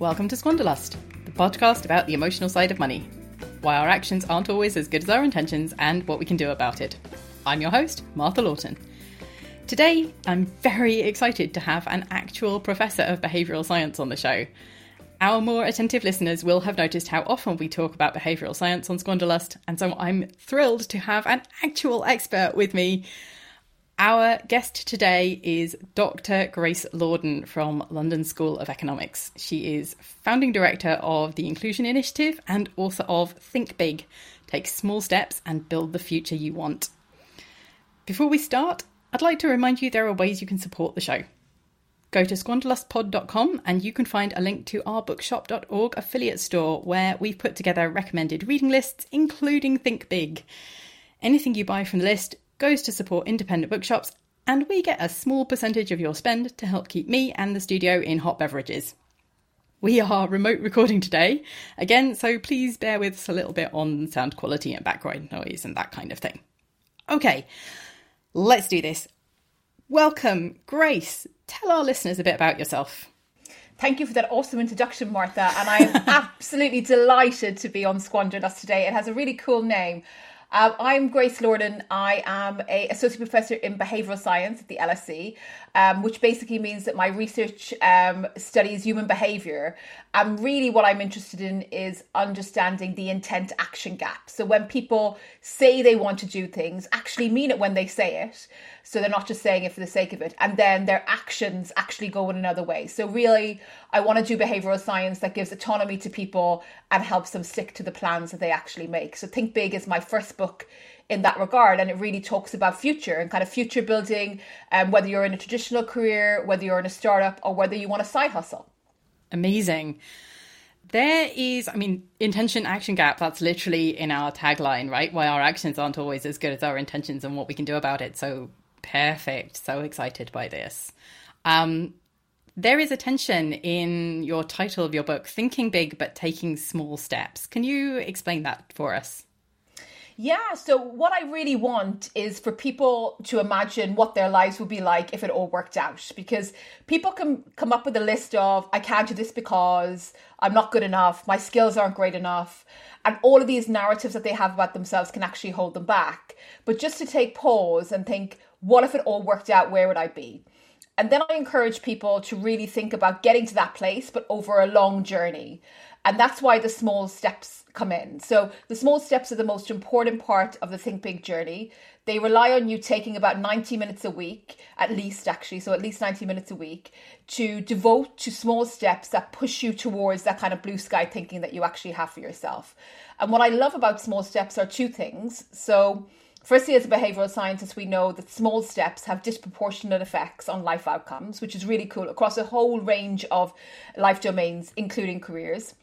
Welcome to Squanderlust, the podcast about the emotional side of money, why our actions aren't always as good as our intentions, and what we can do about it. I'm your host, Martha Lawton. Today, I'm very excited to have an actual professor of behavioural science on the show. Our more attentive listeners will have noticed how often we talk about behavioural science on Squanderlust, and so I'm thrilled to have an actual expert with me our guest today is Dr. Grace Lordan from London School of Economics. She is founding director of the Inclusion Initiative and author of Think Big Take Small Steps and Build the Future You Want. Before we start, I'd like to remind you there are ways you can support the show. Go to squanderlustpod.com and you can find a link to our bookshop.org affiliate store where we've put together recommended reading lists, including Think Big. Anything you buy from the list goes to support independent bookshops, and we get a small percentage of your spend to help keep me and the studio in hot beverages. We are remote recording today, again, so please bear with us a little bit on sound quality and background noise and that kind of thing. Okay, let's do this. Welcome, Grace. Tell our listeners a bit about yourself. Thank you for that awesome introduction, Martha. And I'm absolutely delighted to be on Squanderlust today. It has a really cool name. Um, I'm Grace Lordan. I am a associate professor in behavioural science at the LSE, um, which basically means that my research um, studies human behaviour. And really, what I'm interested in is understanding the intent action gap. So when people say they want to do things, actually mean it when they say it. So they're not just saying it for the sake of it. And then their actions actually go in another way. So really, I want to do behavioral science that gives autonomy to people and helps them stick to the plans that they actually make. So Think Big is my first book in that regard and it really talks about future and kind of future building um, whether you're in a traditional career whether you're in a startup or whether you want a side hustle amazing there is i mean intention action gap that's literally in our tagline right why our actions aren't always as good as our intentions and what we can do about it so Perfect. So excited by this. Um, there is a tension in your title of your book, Thinking Big but Taking Small Steps. Can you explain that for us? Yeah, so what I really want is for people to imagine what their lives would be like if it all worked out. Because people can come up with a list of, I can't do this because I'm not good enough, my skills aren't great enough. And all of these narratives that they have about themselves can actually hold them back. But just to take pause and think, what if it all worked out? Where would I be? And then I encourage people to really think about getting to that place, but over a long journey. And that's why the small steps come in. So the small steps are the most important part of the Think Big journey. They rely on you taking about 90 minutes a week, at least actually, so at least 90 minutes a week, to devote to small steps that push you towards that kind of blue sky thinking that you actually have for yourself. And what I love about small steps are two things. So Firstly, as a behavioral scientist, we know that small steps have disproportionate effects on life outcomes, which is really cool across a whole range of life domains, including careers.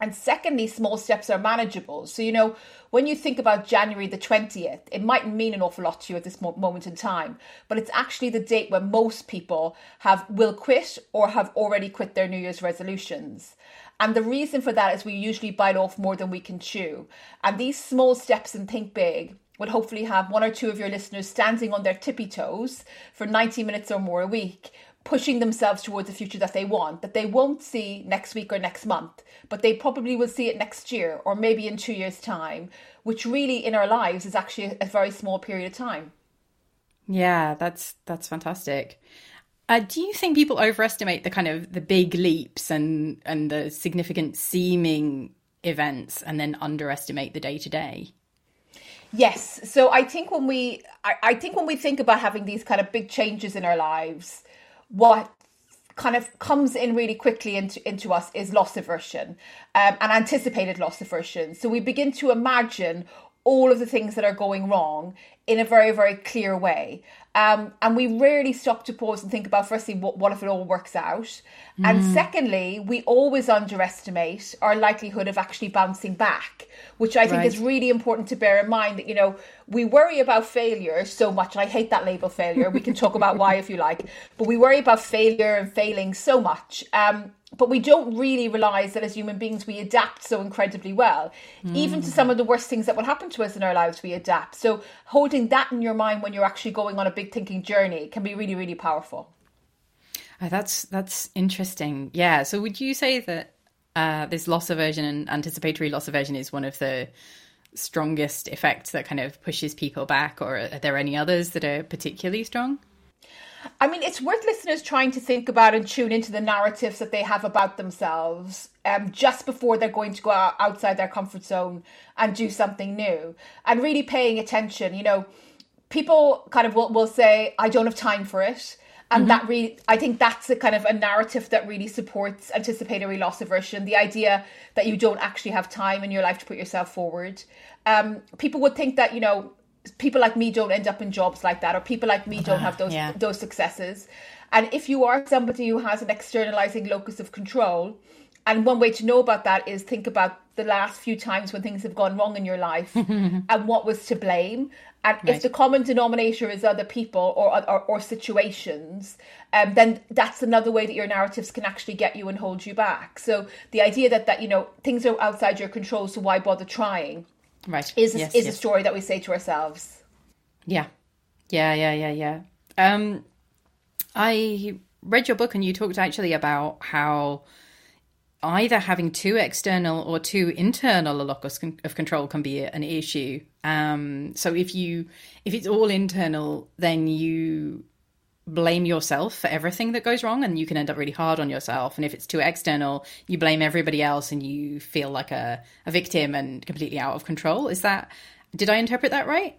And secondly, small steps are manageable. So, you know, when you think about January the 20th, it mightn't mean an awful lot to you at this moment in time, but it's actually the date where most people have will quit or have already quit their New Year's resolutions. And the reason for that is we usually bite off more than we can chew. And these small steps and think big would hopefully have one or two of your listeners standing on their tippy toes for 90 minutes or more a week pushing themselves towards a future that they want that they won't see next week or next month, but they probably will see it next year or maybe in two years' time, which really in our lives is actually a very small period of time. Yeah, that's that's fantastic. Uh, do you think people overestimate the kind of the big leaps and and the significant seeming events, and then underestimate the day to day? Yes. So I think when we I, I think when we think about having these kind of big changes in our lives, what kind of comes in really quickly into, into us is loss aversion um, and anticipated loss aversion. So we begin to imagine all of the things that are going wrong in a very, very clear way. Um, and we rarely stop to pause and think about, firstly, what, what if it all works out? Mm. And secondly, we always underestimate our likelihood of actually bouncing back, which I think right. is really important to bear in mind that, you know, we worry about failure so much. I hate that label failure. We can talk about why if you like, but we worry about failure and failing so much. Um, but we don't really realize that as human beings we adapt so incredibly well. Mm. even to some of the worst things that will happen to us in our lives we adapt. So holding that in your mind when you're actually going on a big thinking journey can be really really powerful. Oh, that's that's interesting. Yeah. So would you say that uh, this loss aversion and anticipatory loss aversion is one of the strongest effects that kind of pushes people back or are there any others that are particularly strong I mean, it's worth listeners trying to think about and tune into the narratives that they have about themselves um, just before they're going to go out outside their comfort zone and do something new and really paying attention. You know, people kind of will, will say, I don't have time for it. And mm-hmm. that really, I think that's a kind of a narrative that really supports anticipatory loss aversion. The idea that you don't actually have time in your life to put yourself forward. Um, people would think that, you know, people like me don't end up in jobs like that or people like me don't have those yeah. those successes. And if you are somebody who has an externalizing locus of control and one way to know about that is think about the last few times when things have gone wrong in your life and what was to blame. And right. if the common denominator is other people or or, or situations um, then that's another way that your narratives can actually get you and hold you back. So the idea that that you know things are outside your control so why bother trying right. is a, yes, is yes. a story that we say to ourselves. Yeah. Yeah yeah yeah yeah. Um i read your book and you talked actually about how either having too external or too internal a locus of control can be an issue. Um so if you if it's all internal then you blame yourself for everything that goes wrong and you can end up really hard on yourself and if it's too external you blame everybody else and you feel like a, a victim and completely out of control is that did i interpret that right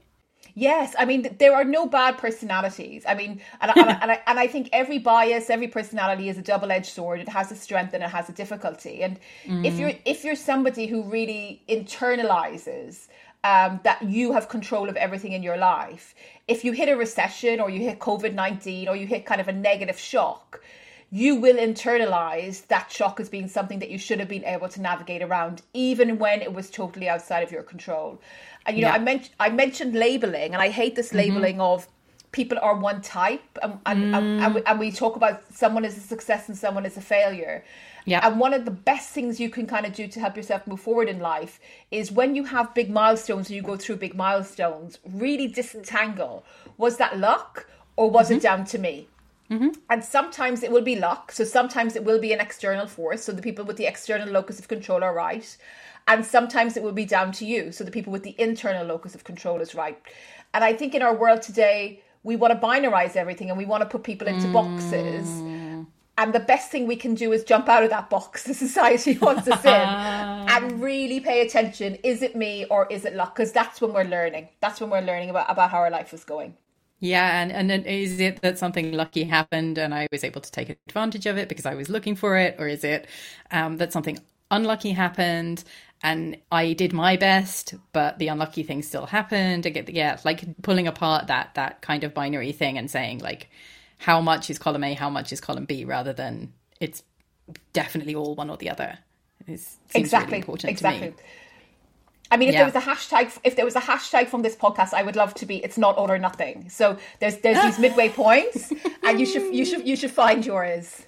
Yes, I mean there are no bad personalities. I mean, and, and, and, I, and I think every bias, every personality is a double-edged sword. It has a strength and it has a difficulty. And mm. if you're if you're somebody who really internalizes um, that you have control of everything in your life. If you hit a recession or you hit COVID 19 or you hit kind of a negative shock, you will internalize that shock as being something that you should have been able to navigate around, even when it was totally outside of your control. And you know, yeah. I mentioned I mentioned labeling, and I hate this mm-hmm. labeling mm-hmm. of people are one type, and and, mm. and, and, we, and we talk about someone is a success and someone is a failure. Yeah. And one of the best things you can kind of do to help yourself move forward in life is when you have big milestones and you go through big milestones, really disentangle. Was that luck or was mm-hmm. it down to me? Mm-hmm. And sometimes it will be luck. So sometimes it will be an external force. So the people with the external locus of control are right. And sometimes it will be down to you. So the people with the internal locus of control is right. And I think in our world today, we want to binarize everything and we want to put people into boxes. Mm and the best thing we can do is jump out of that box the society wants us in and really pay attention. Is it me or is it luck? Because that's when we're learning. That's when we're learning about, about how our life is going. Yeah, and, and then is it that something lucky happened and I was able to take advantage of it because I was looking for it? Or is it um, that something unlucky happened and I did my best, but the unlucky thing still happened? I get, yeah, like pulling apart that that kind of binary thing and saying like, how much is column A, how much is column B, rather than it's definitely all one or the other. Is exactly really important exactly. to me. I mean, if yeah. there was a hashtag, if there was a hashtag from this podcast, I would love to be. It's not all or nothing. So there's there's these midway points, and you should you should you should find yours.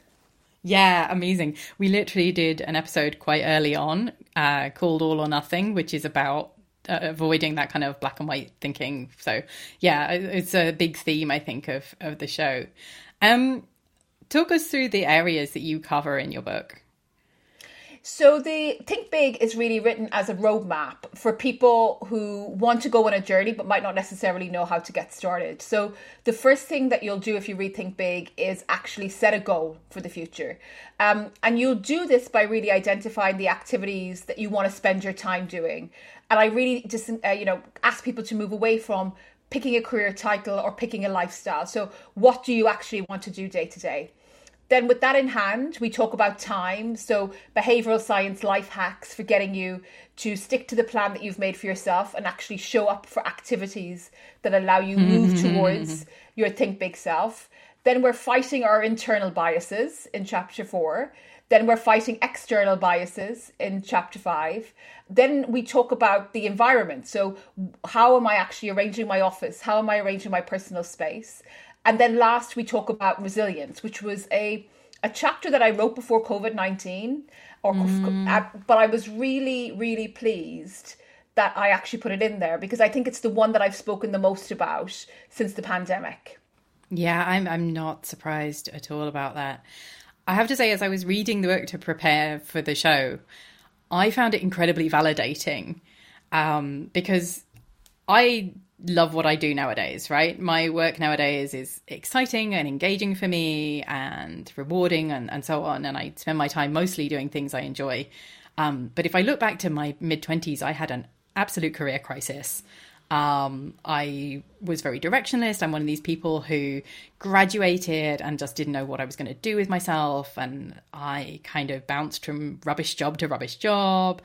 Yeah, amazing. We literally did an episode quite early on uh, called All or Nothing, which is about uh, avoiding that kind of black and white thinking. So yeah, it's a big theme I think of of the show. Um, talk us through the areas that you cover in your book. So the Think Big is really written as a roadmap for people who want to go on a journey but might not necessarily know how to get started. So the first thing that you'll do if you read Think Big is actually set a goal for the future. Um, and you'll do this by really identifying the activities that you want to spend your time doing. And I really just, uh, you know, ask people to move away from picking a career title or picking a lifestyle. So what do you actually want to do day to day? Then, with that in hand, we talk about time. So, behavioral science life hacks for getting you to stick to the plan that you've made for yourself and actually show up for activities that allow you move towards mm-hmm. your think big self. Then we're fighting our internal biases in chapter four. Then we're fighting external biases in chapter five. Then we talk about the environment. So, how am I actually arranging my office? How am I arranging my personal space? And then last, we talk about resilience, which was a a chapter that I wrote before COVID nineteen, or mm. but I was really really pleased that I actually put it in there because I think it's the one that I've spoken the most about since the pandemic. Yeah, I'm I'm not surprised at all about that. I have to say, as I was reading the book to prepare for the show, I found it incredibly validating um, because I love what I do nowadays, right? My work nowadays is exciting and engaging for me and rewarding and, and so on. And I spend my time mostly doing things I enjoy. Um, but if I look back to my mid 20s, I had an absolute career crisis. Um, I was very directionless. I'm one of these people who graduated and just didn't know what I was going to do with myself. And I kind of bounced from rubbish job to rubbish job.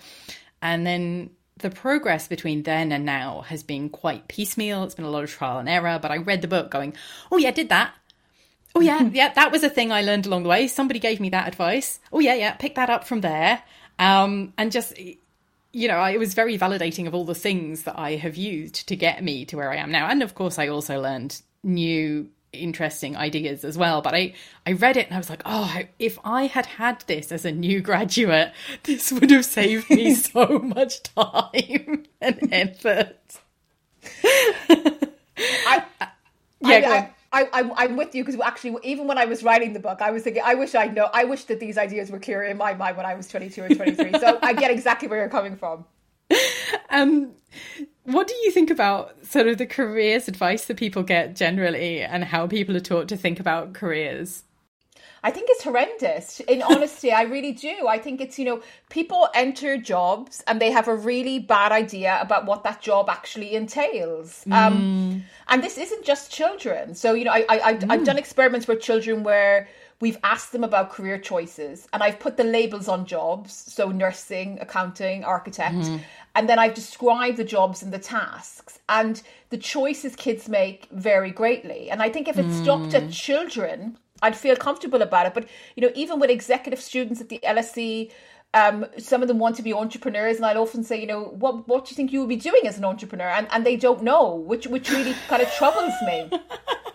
And then the progress between then and now has been quite piecemeal. It's been a lot of trial and error, but I read the book going, oh, yeah, I did that. Oh, yeah, yeah, that was a thing I learned along the way. Somebody gave me that advice. Oh, yeah, yeah, pick that up from there. Um, and just, you know, it was very validating of all the things that I have used to get me to where I am now. And of course, I also learned new interesting ideas as well. But I, I read it and I was like, oh, if I had had this as a new graduate, this would have saved me so much time and effort. I, yeah, I, I, am with you because actually, even when I was writing the book, I was thinking, I wish I know, I wish that these ideas were clearer in my mind when I was 22 or 23. so I get exactly where you're coming from. Um, what do you think about sort of the careers advice that people get generally and how people are taught to think about careers? I think it's horrendous. In honesty, I really do. I think it's, you know, people enter jobs and they have a really bad idea about what that job actually entails. Mm. Um, and this isn't just children. So, you know, I, I, mm. I've done experiments with children where we've asked them about career choices and I've put the labels on jobs. So, nursing, accounting, architect. Mm. And then I've described the jobs and the tasks. And the choices kids make vary greatly. And I think if it mm. stopped at children, I'd feel comfortable about it. But, you know, even with executive students at the LSE, um, some of them want to be entrepreneurs, and I'd often say, you know, what what do you think you would be doing as an entrepreneur? And and they don't know, which which really kind of troubles me.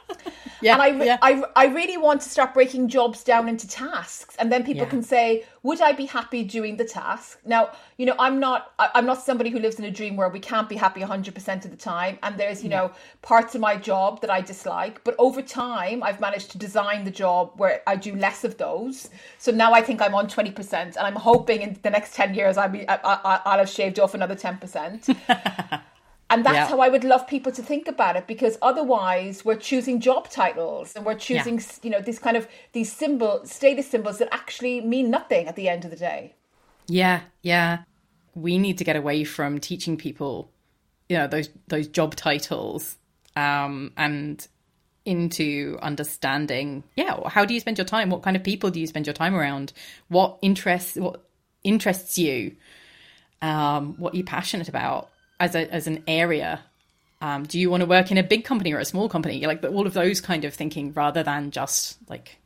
Yeah, and I, yeah. I, I really want to start breaking jobs down into tasks, and then people yeah. can say, "Would I be happy doing the task?" Now, you know, I'm not, I'm not somebody who lives in a dream where we can't be happy 100 percent of the time, and there's, you yeah. know, parts of my job that I dislike. But over time, I've managed to design the job where I do less of those. So now I think I'm on 20 percent, and I'm hoping in the next 10 years I'll be, I, I, I'll have shaved off another 10 percent. And that's yeah. how I would love people to think about it because otherwise we're choosing job titles and we're choosing, yeah. you know, these kind of these symbol status symbols that actually mean nothing at the end of the day. Yeah, yeah. We need to get away from teaching people, you know, those those job titles um, and into understanding, yeah, how do you spend your time? What kind of people do you spend your time around? What interests what interests you? Um, what are you passionate about? As a as an area um, do you want to work in a big company or a small company like all of those kind of thinking rather than just like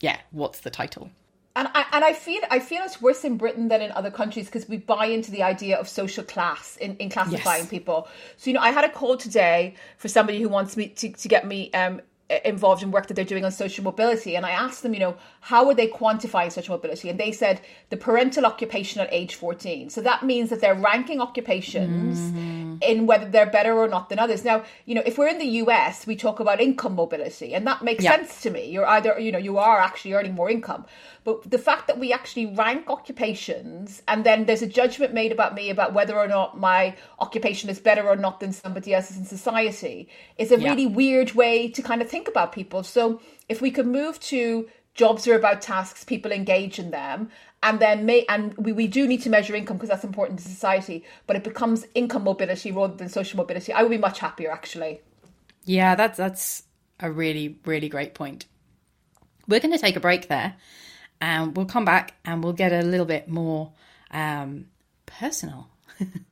yeah what's the title and I, and I feel I feel it's worse in Britain than in other countries because we buy into the idea of social class in, in classifying yes. people. So you know, I had a call today for somebody who wants me to, to get me um, involved in work that they're doing on social mobility. And I asked them, you know, how are they quantifying social mobility? And they said the parental occupation at age 14. So that means that they're ranking occupations mm-hmm. in whether they're better or not than others. Now, you know, if we're in the US, we talk about income mobility, and that makes yeah. sense to me. You're either, you know, you are actually earning more income. But the fact that we actually rank occupations and then there's a judgment made about me about whether or not my occupation is better or not than somebody else's in society is a yeah. really weird way to kind of think about people. So if we could move to jobs are about tasks, people engage in them, and then may and we, we do need to measure income because that's important to society, but it becomes income mobility rather than social mobility. I would be much happier actually. Yeah, that's that's a really, really great point. We're going to take a break there and we'll come back and we'll get a little bit more um, personal.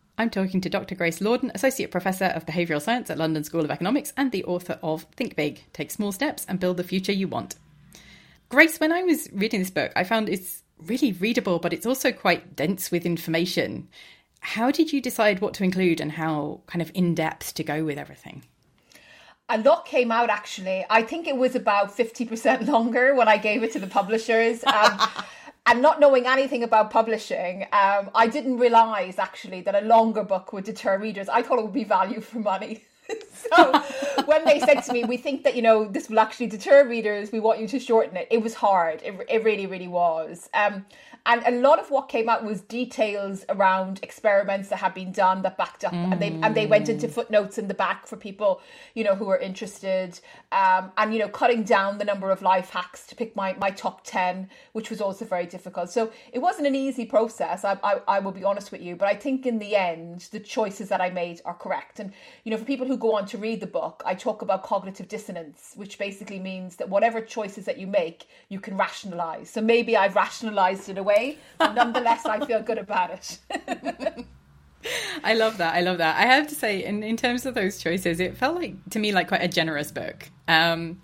I'm talking to Dr. Grace Lordan, Associate Professor of Behavioural Science at London School of Economics and the author of Think Big, Take Small Steps and Build the Future You Want. Grace, when I was reading this book, I found it's really readable, but it's also quite dense with information. How did you decide what to include and how kind of in depth to go with everything? A lot came out actually. I think it was about 50% longer when I gave it to the publishers. Um, and not knowing anything about publishing, um, I didn't realize actually that a longer book would deter readers. I thought it would be value for money. so when they said to me, "We think that you know this will actually deter readers. We want you to shorten it," it was hard. It, it really, really was. Um, and a lot of what came out was details around experiments that had been done that backed up, mm. and they and they went into footnotes in the back for people you know who are interested, um, and you know cutting down the number of life hacks to pick my my top ten, which was also very difficult. So it wasn't an easy process. I I, I will be honest with you, but I think in the end the choices that I made are correct. And you know for people who go on to read the book, I talk about cognitive dissonance, which basically means that whatever choices that you make, you can rationalize. So maybe I've rationalized it away way, but nonetheless, I feel good about it. I love that. I love that. I have to say, in, in terms of those choices, it felt like to me like quite a generous book. Um,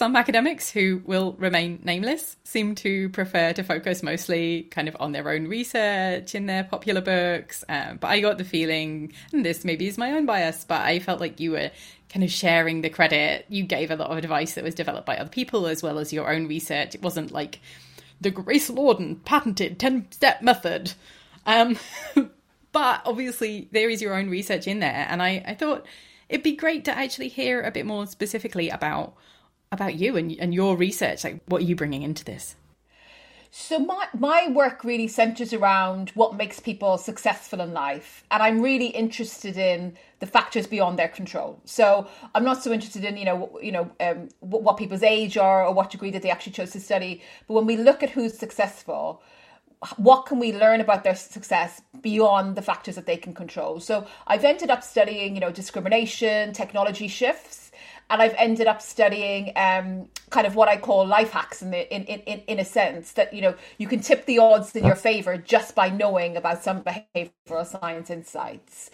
some academics who will remain nameless seem to prefer to focus mostly kind of on their own research in their popular books. Um, but I got the feeling, and this maybe is my own bias, but I felt like you were kind of sharing the credit. You gave a lot of advice that was developed by other people as well as your own research. It wasn't like the Grace Lordan patented 10 step method. Um, but obviously, there is your own research in there. And I, I thought it'd be great to actually hear a bit more specifically about about you and, and your research. Like, what are you bringing into this? So my my work really centers around what makes people successful in life, and I'm really interested in the factors beyond their control. So I'm not so interested in you know you know um, what people's age are or what degree that they actually chose to study. But when we look at who's successful, what can we learn about their success beyond the factors that they can control? So I've ended up studying you know discrimination, technology shifts and I've ended up studying um, kind of what I call life hacks in, the, in, in, in a sense that, you know, you can tip the odds in your favor just by knowing about some behavioral science insights.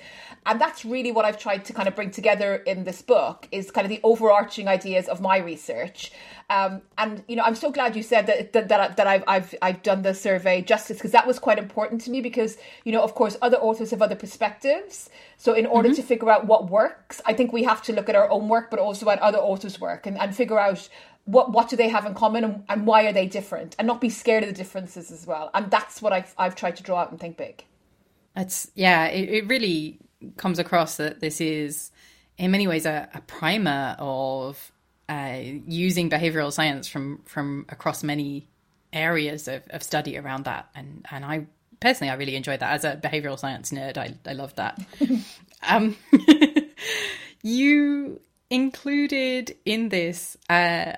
And that's really what I've tried to kind of bring together in this book is kind of the overarching ideas of my research. Um, and, you know, I'm so glad you said that, that, that, that I've, I've, I've done the survey justice because that was quite important to me because, you know, of course, other authors have other perspectives. So in order mm-hmm. to figure out what works, I think we have to look at our own work, but also at other authors' work and, and figure out what what do they have in common and, and why are they different and not be scared of the differences as well. And that's what I've I've tried to draw out and think big. It's yeah, it, it really comes across that this is in many ways a, a primer of uh, using behavioral science from from across many areas of, of study around that and and I personally, I really enjoyed that as a behavioral science nerd. I I loved that. um, you included in this uh,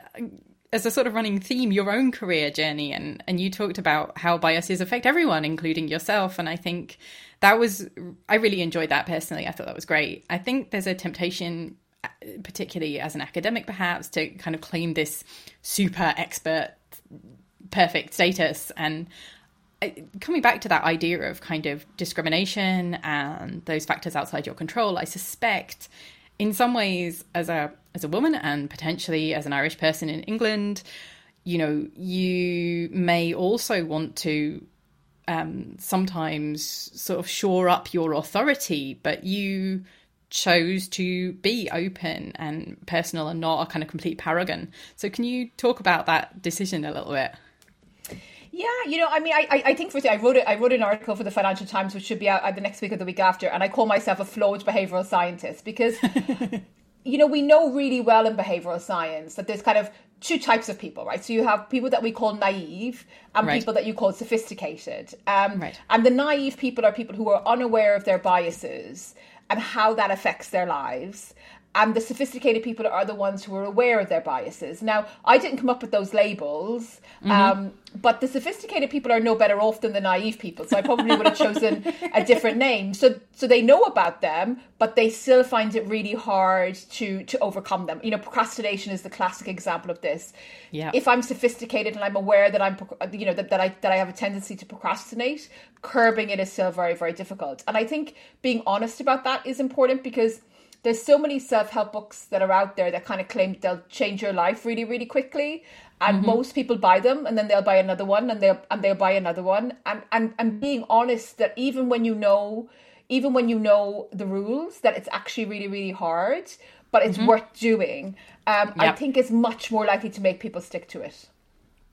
as a sort of running theme your own career journey, and and you talked about how biases affect everyone, including yourself. And I think that was I really enjoyed that personally. I thought that was great. I think there's a temptation uh, particularly as an academic perhaps to kind of claim this super expert perfect status and coming back to that idea of kind of discrimination and those factors outside your control, I suspect in some ways as a as a woman and potentially as an Irish person in England, you know, you may also want to um, sometimes sort of shore up your authority, but you chose to be open and personal and not a kind of complete paragon. So, can you talk about that decision a little bit? Yeah, you know, I mean, I, I think for I wrote it. I wrote an article for the Financial Times, which should be out the next week or the week after, and I call myself a flawed behavioral scientist because, you know, we know really well in behavioral science that there's kind of two types of people, right? So you have people that we call naive and right. people that you call sophisticated. Um, right. And the naive people are people who are unaware of their biases and how that affects their lives and the sophisticated people are the ones who are aware of their biases. Now, I didn't come up with those labels, mm-hmm. um, but the sophisticated people are no better off than the naive people. So I probably would have chosen a different name. So, so they know about them, but they still find it really hard to to overcome them. You know, procrastination is the classic example of this. Yeah. If I'm sophisticated and I'm aware that I'm, you know, that, that I that I have a tendency to procrastinate, curbing it is still very very difficult. And I think being honest about that is important because there's so many self-help books that are out there that kind of claim they'll change your life really really quickly and mm-hmm. most people buy them and then they'll buy another one and they'll and they'll buy another one and and and being honest that even when you know even when you know the rules that it's actually really really hard but it's mm-hmm. worth doing um, yep. i think is much more likely to make people stick to it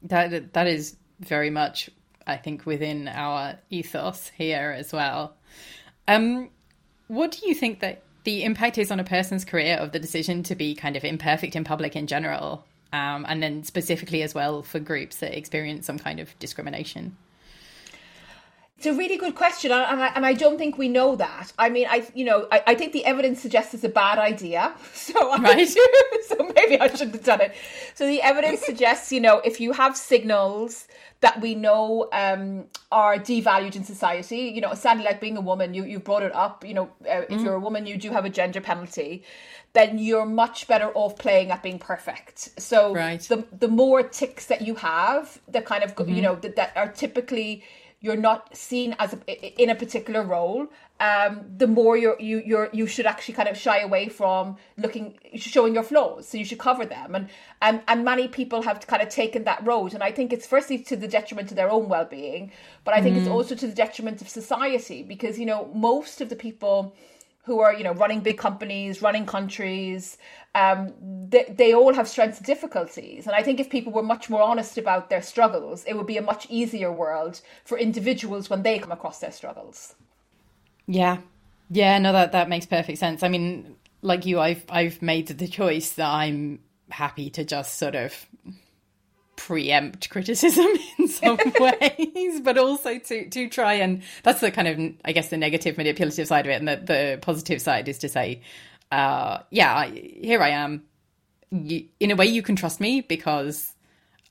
that that is very much i think within our ethos here as well um what do you think that the impact is on a person's career of the decision to be kind of imperfect in public in general, um, and then specifically as well for groups that experience some kind of discrimination? It's a really good question, and I, and I don't think we know that. I mean, I you know, I, I think the evidence suggests it's a bad idea, so I, right. so maybe I shouldn't have done it. So the evidence suggests, you know, if you have signals that we know um, are devalued in society. You know, sadly, like being a woman, you you brought it up. You know, uh, if mm. you're a woman, you do have a gender penalty. Then you're much better off playing at being perfect. So right. the the more ticks that you have, the kind of mm-hmm. you know that, that are typically you're not seen as a, in a particular role um, the more you're, you you're you should actually kind of shy away from looking showing your flaws so you should cover them and and and many people have kind of taken that road and i think it's firstly to the detriment of their own well-being but i think mm. it's also to the detriment of society because you know most of the people who are you know running big companies running countries um, they, they all have strengths and difficulties and i think if people were much more honest about their struggles it would be a much easier world for individuals when they come across their struggles yeah. Yeah, no that that makes perfect sense. I mean, like you I've I've made the choice that I'm happy to just sort of preempt criticism in some ways, but also to to try and that's the kind of I guess the negative manipulative side of it, and the the positive side is to say, uh, yeah, I, here I am. You, in a way, you can trust me because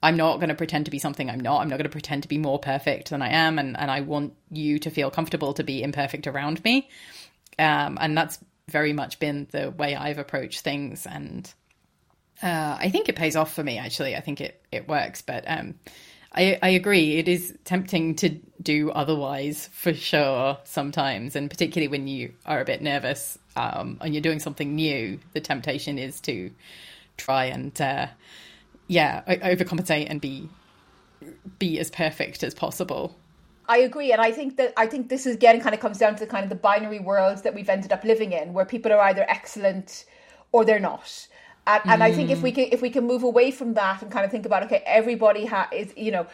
I'm not going to pretend to be something I'm not. I'm not going to pretend to be more perfect than I am, and and I want you to feel comfortable to be imperfect around me. Um, and that's very much been the way I've approached things, and uh, I think it pays off for me. Actually, I think it it works. But um, I I agree. It is tempting to do otherwise for sure sometimes, and particularly when you are a bit nervous um, and you're doing something new. The temptation is to try and uh, yeah overcompensate and be be as perfect as possible. I agree, and I think that I think this is again kind of comes down to the kind of the binary worlds that we've ended up living in, where people are either excellent or they're not. And, and mm. I think if we can if we can move away from that and kind of think about okay, everybody ha- is you know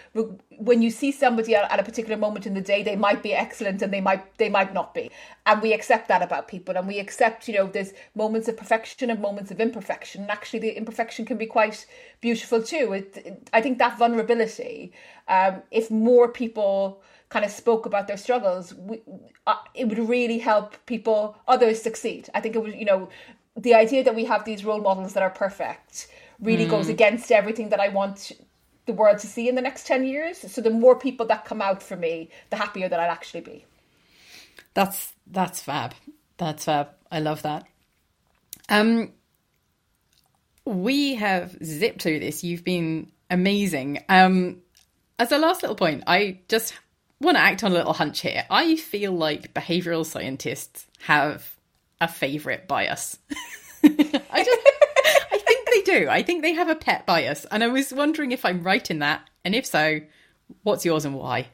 when you see somebody at, at, a particular moment in the day, they might be excellent and they might they might not be, and we accept that about people, and we accept you know there's moments of perfection and moments of imperfection, and actually the imperfection can be quite beautiful too. It, it, I think that vulnerability, um, if more people kind of spoke about their struggles, we, uh, it would really help people others succeed. I think it would you know the idea that we have these role models that are perfect really mm. goes against everything that I want the world to see in the next 10 years. So the more people that come out for me, the happier that I'll actually be. That's that's fab. That's fab. I love that. Um we have zipped through this. You've been amazing. Um as a last little point, I just want to act on a little hunch here. I feel like behavioral scientists have a favorite bias. I just I think they do. I think they have a pet bias, and I was wondering if I'm right in that, and if so, what's yours and why?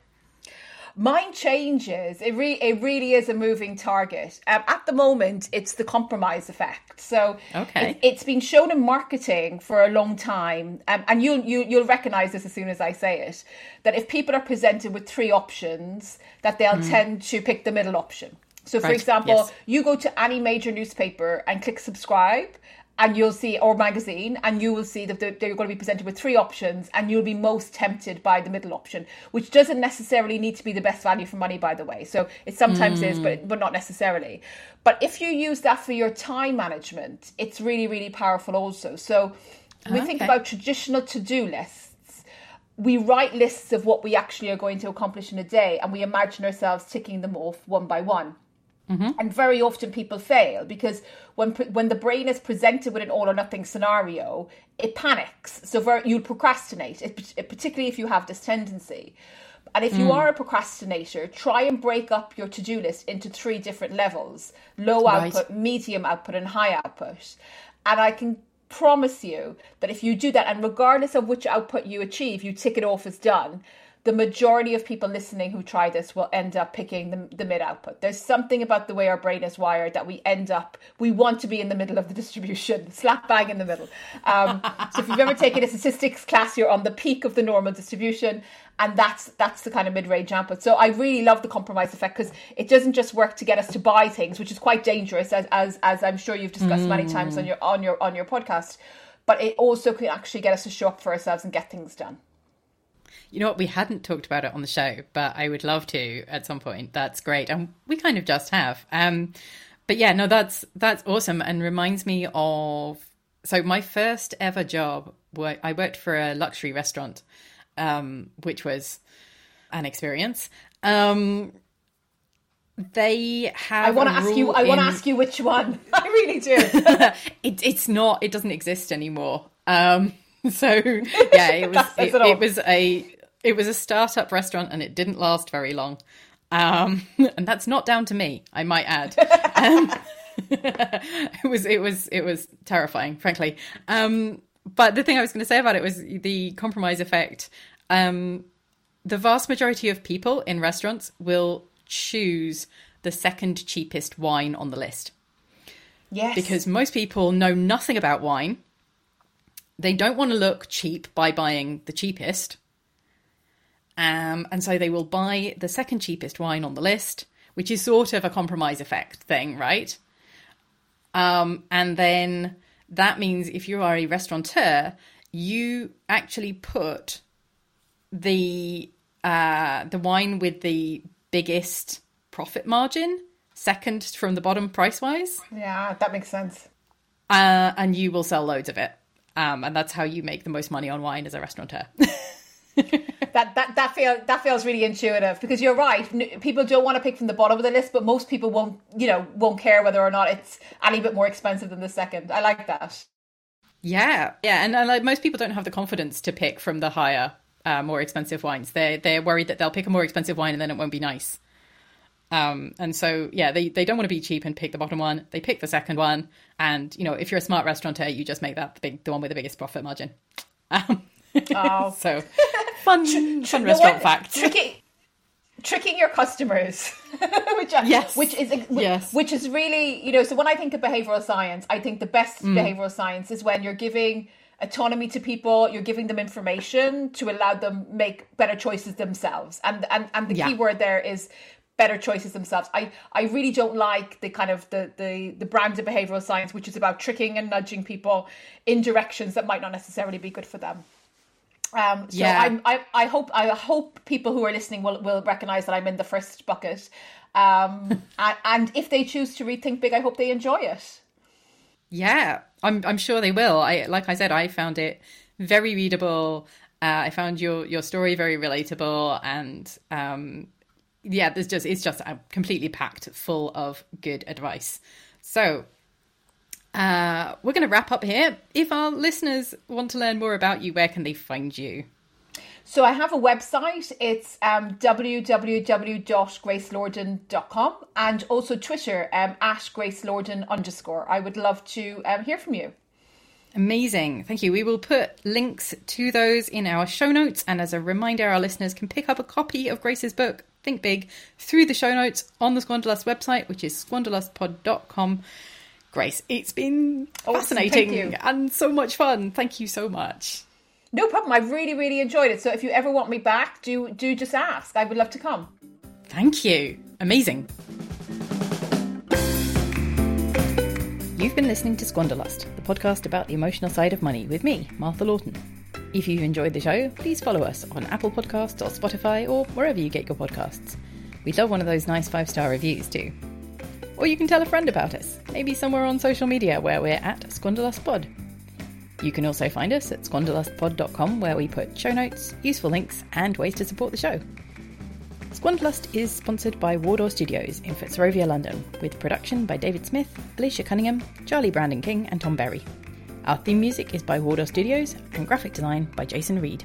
Mine changes. It, re- it really is a moving target. Um, at the moment, it's the compromise effect. So okay. it, has been shown in marketing for a long time, um, and you'll you, will you will recognize this as soon as I say it. That if people are presented with three options, that they'll mm. tend to pick the middle option. So, for right. example, yes. you go to any major newspaper and click subscribe, and you'll see, or magazine, and you will see that they're, they're, going to be presented with three options, and you'll be most tempted by the middle option, which doesn't necessarily need to be the best value for money, by the way. So it sometimes mm. is, but but not necessarily. But if you use that for your time management, it's really really powerful also. So we okay. think about traditional to do lists we write lists of what we actually are going to accomplish in a day and we imagine ourselves ticking them off one by one. Mm-hmm. And very often people fail because when when the brain is presented with an all or nothing scenario, it panics. So very, you'll procrastinate, it, it, particularly if you have this tendency. And if you mm. are a procrastinator, try and break up your to do list into three different levels low right. output, medium output, and high output. And I can promise you that if you do that, and regardless of which output you achieve, you tick it off as done, the majority of people listening who try this will end up picking the, the mid output. There's something about the way our brain is wired that we end up, we want to be in the middle of the distribution, slap bang in the middle. Um, so if you've ever taken a statistics class, you're on the peak of the normal distribution. And that's that's the kind of mid-range output. So I really love the compromise effect because it doesn't just work to get us to buy things, which is quite dangerous, as as, as I'm sure you've discussed mm. many times on your on your on your podcast. But it also can actually get us to show up for ourselves and get things done. You know what? We hadn't talked about it on the show, but I would love to at some point. That's great, and we kind of just have. Um, but yeah, no, that's that's awesome, and reminds me of so my first ever job. I worked for a luxury restaurant, um, which was an experience. Um, they have. I want to ask you. I in... want to ask you which one. I really do. it, it's not. It doesn't exist anymore. Um, so yeah, it was. it, it, was a it was a startup restaurant and it didn't last very long. Um, and that's not down to me, I might add. Um, it was it was it was terrifying, frankly. Um, but the thing I was going to say about it was the compromise effect. Um, the vast majority of people in restaurants will choose the second cheapest wine on the list. Yes. Because most people know nothing about wine. They don't want to look cheap by buying the cheapest. Um, and so they will buy the second cheapest wine on the list, which is sort of a compromise effect thing, right? Um, and then that means if you are a restaurateur, you actually put the uh, the wine with the biggest profit margin second from the bottom price wise. Yeah, that makes sense. Uh, and you will sell loads of it. Um, and that's how you make the most money on wine as a restaurateur. that that that feels that feels really intuitive because you're right. People don't want to pick from the bottom of the list, but most people won't, you know, won't care whether or not it's any bit more expensive than the second. I like that. Yeah, yeah, and, and like most people don't have the confidence to pick from the higher, uh, more expensive wines. They they're worried that they'll pick a more expensive wine and then it won't be nice. Um, and so yeah, they they don't want to be cheap and pick the bottom one. They pick the second one, and you know if you're a smart restaurateur, you just make that the big the one with the biggest profit margin. Um, Oh, so fun, fun restaurant fact. Tricky, tricking your customers, which I, Yes. which is which, Yes. which is really you know. So when I think of behavioral science, I think the best Mm. behavioral science is when you're giving autonomy to people, you're giving them information to allow them make better choices themselves, and and and the Yeah. key word there is better choices themselves. I, I really don't like the kind of the, the the brand of behavioral science which is about tricking and nudging people in directions that might not necessarily be good for them. Um, so Yeah. I'm, I, I hope I hope people who are listening will, will recognize that I'm in the first bucket. Um, and, and if they choose to rethink big, I hope they enjoy it. Yeah, I'm I'm sure they will. I like I said, I found it very readable. Uh, I found your your story very relatable, and um, yeah, there's just it's just uh, completely packed full of good advice. So uh, we're going to wrap up here. If our listeners want to learn more about you, where can they find you? So I have a website. It's um, www.gracelordan.com and also Twitter um, at gracelordan underscore. I would love to um, hear from you. Amazing. Thank you. We will put links to those in our show notes. And as a reminder, our listeners can pick up a copy of Grace's book, Think Big, through the show notes on the Squanderlust website, which is squanderlustpod.com. Grace, it's been fascinating and so much fun. Thank you so much. No problem. I really, really enjoyed it. So if you ever want me back, do do just ask. I would love to come. Thank you. Amazing. You've been listening to Squanderlust, the podcast about the emotional side of money with me, Martha Lawton. If you've enjoyed the show, please follow us on Apple Podcasts or Spotify or wherever you get your podcasts. We'd love one of those nice five star reviews too. Or you can tell a friend about us, maybe somewhere on social media where we're at SquanderlustPod. You can also find us at squanderlustpod.com where we put show notes, useful links, and ways to support the show. Squanderlust is sponsored by Wardour Studios in Fitzrovia, London, with production by David Smith, Alicia Cunningham, Charlie Brandon King, and Tom Berry. Our theme music is by Wardour Studios and graphic design by Jason Reed.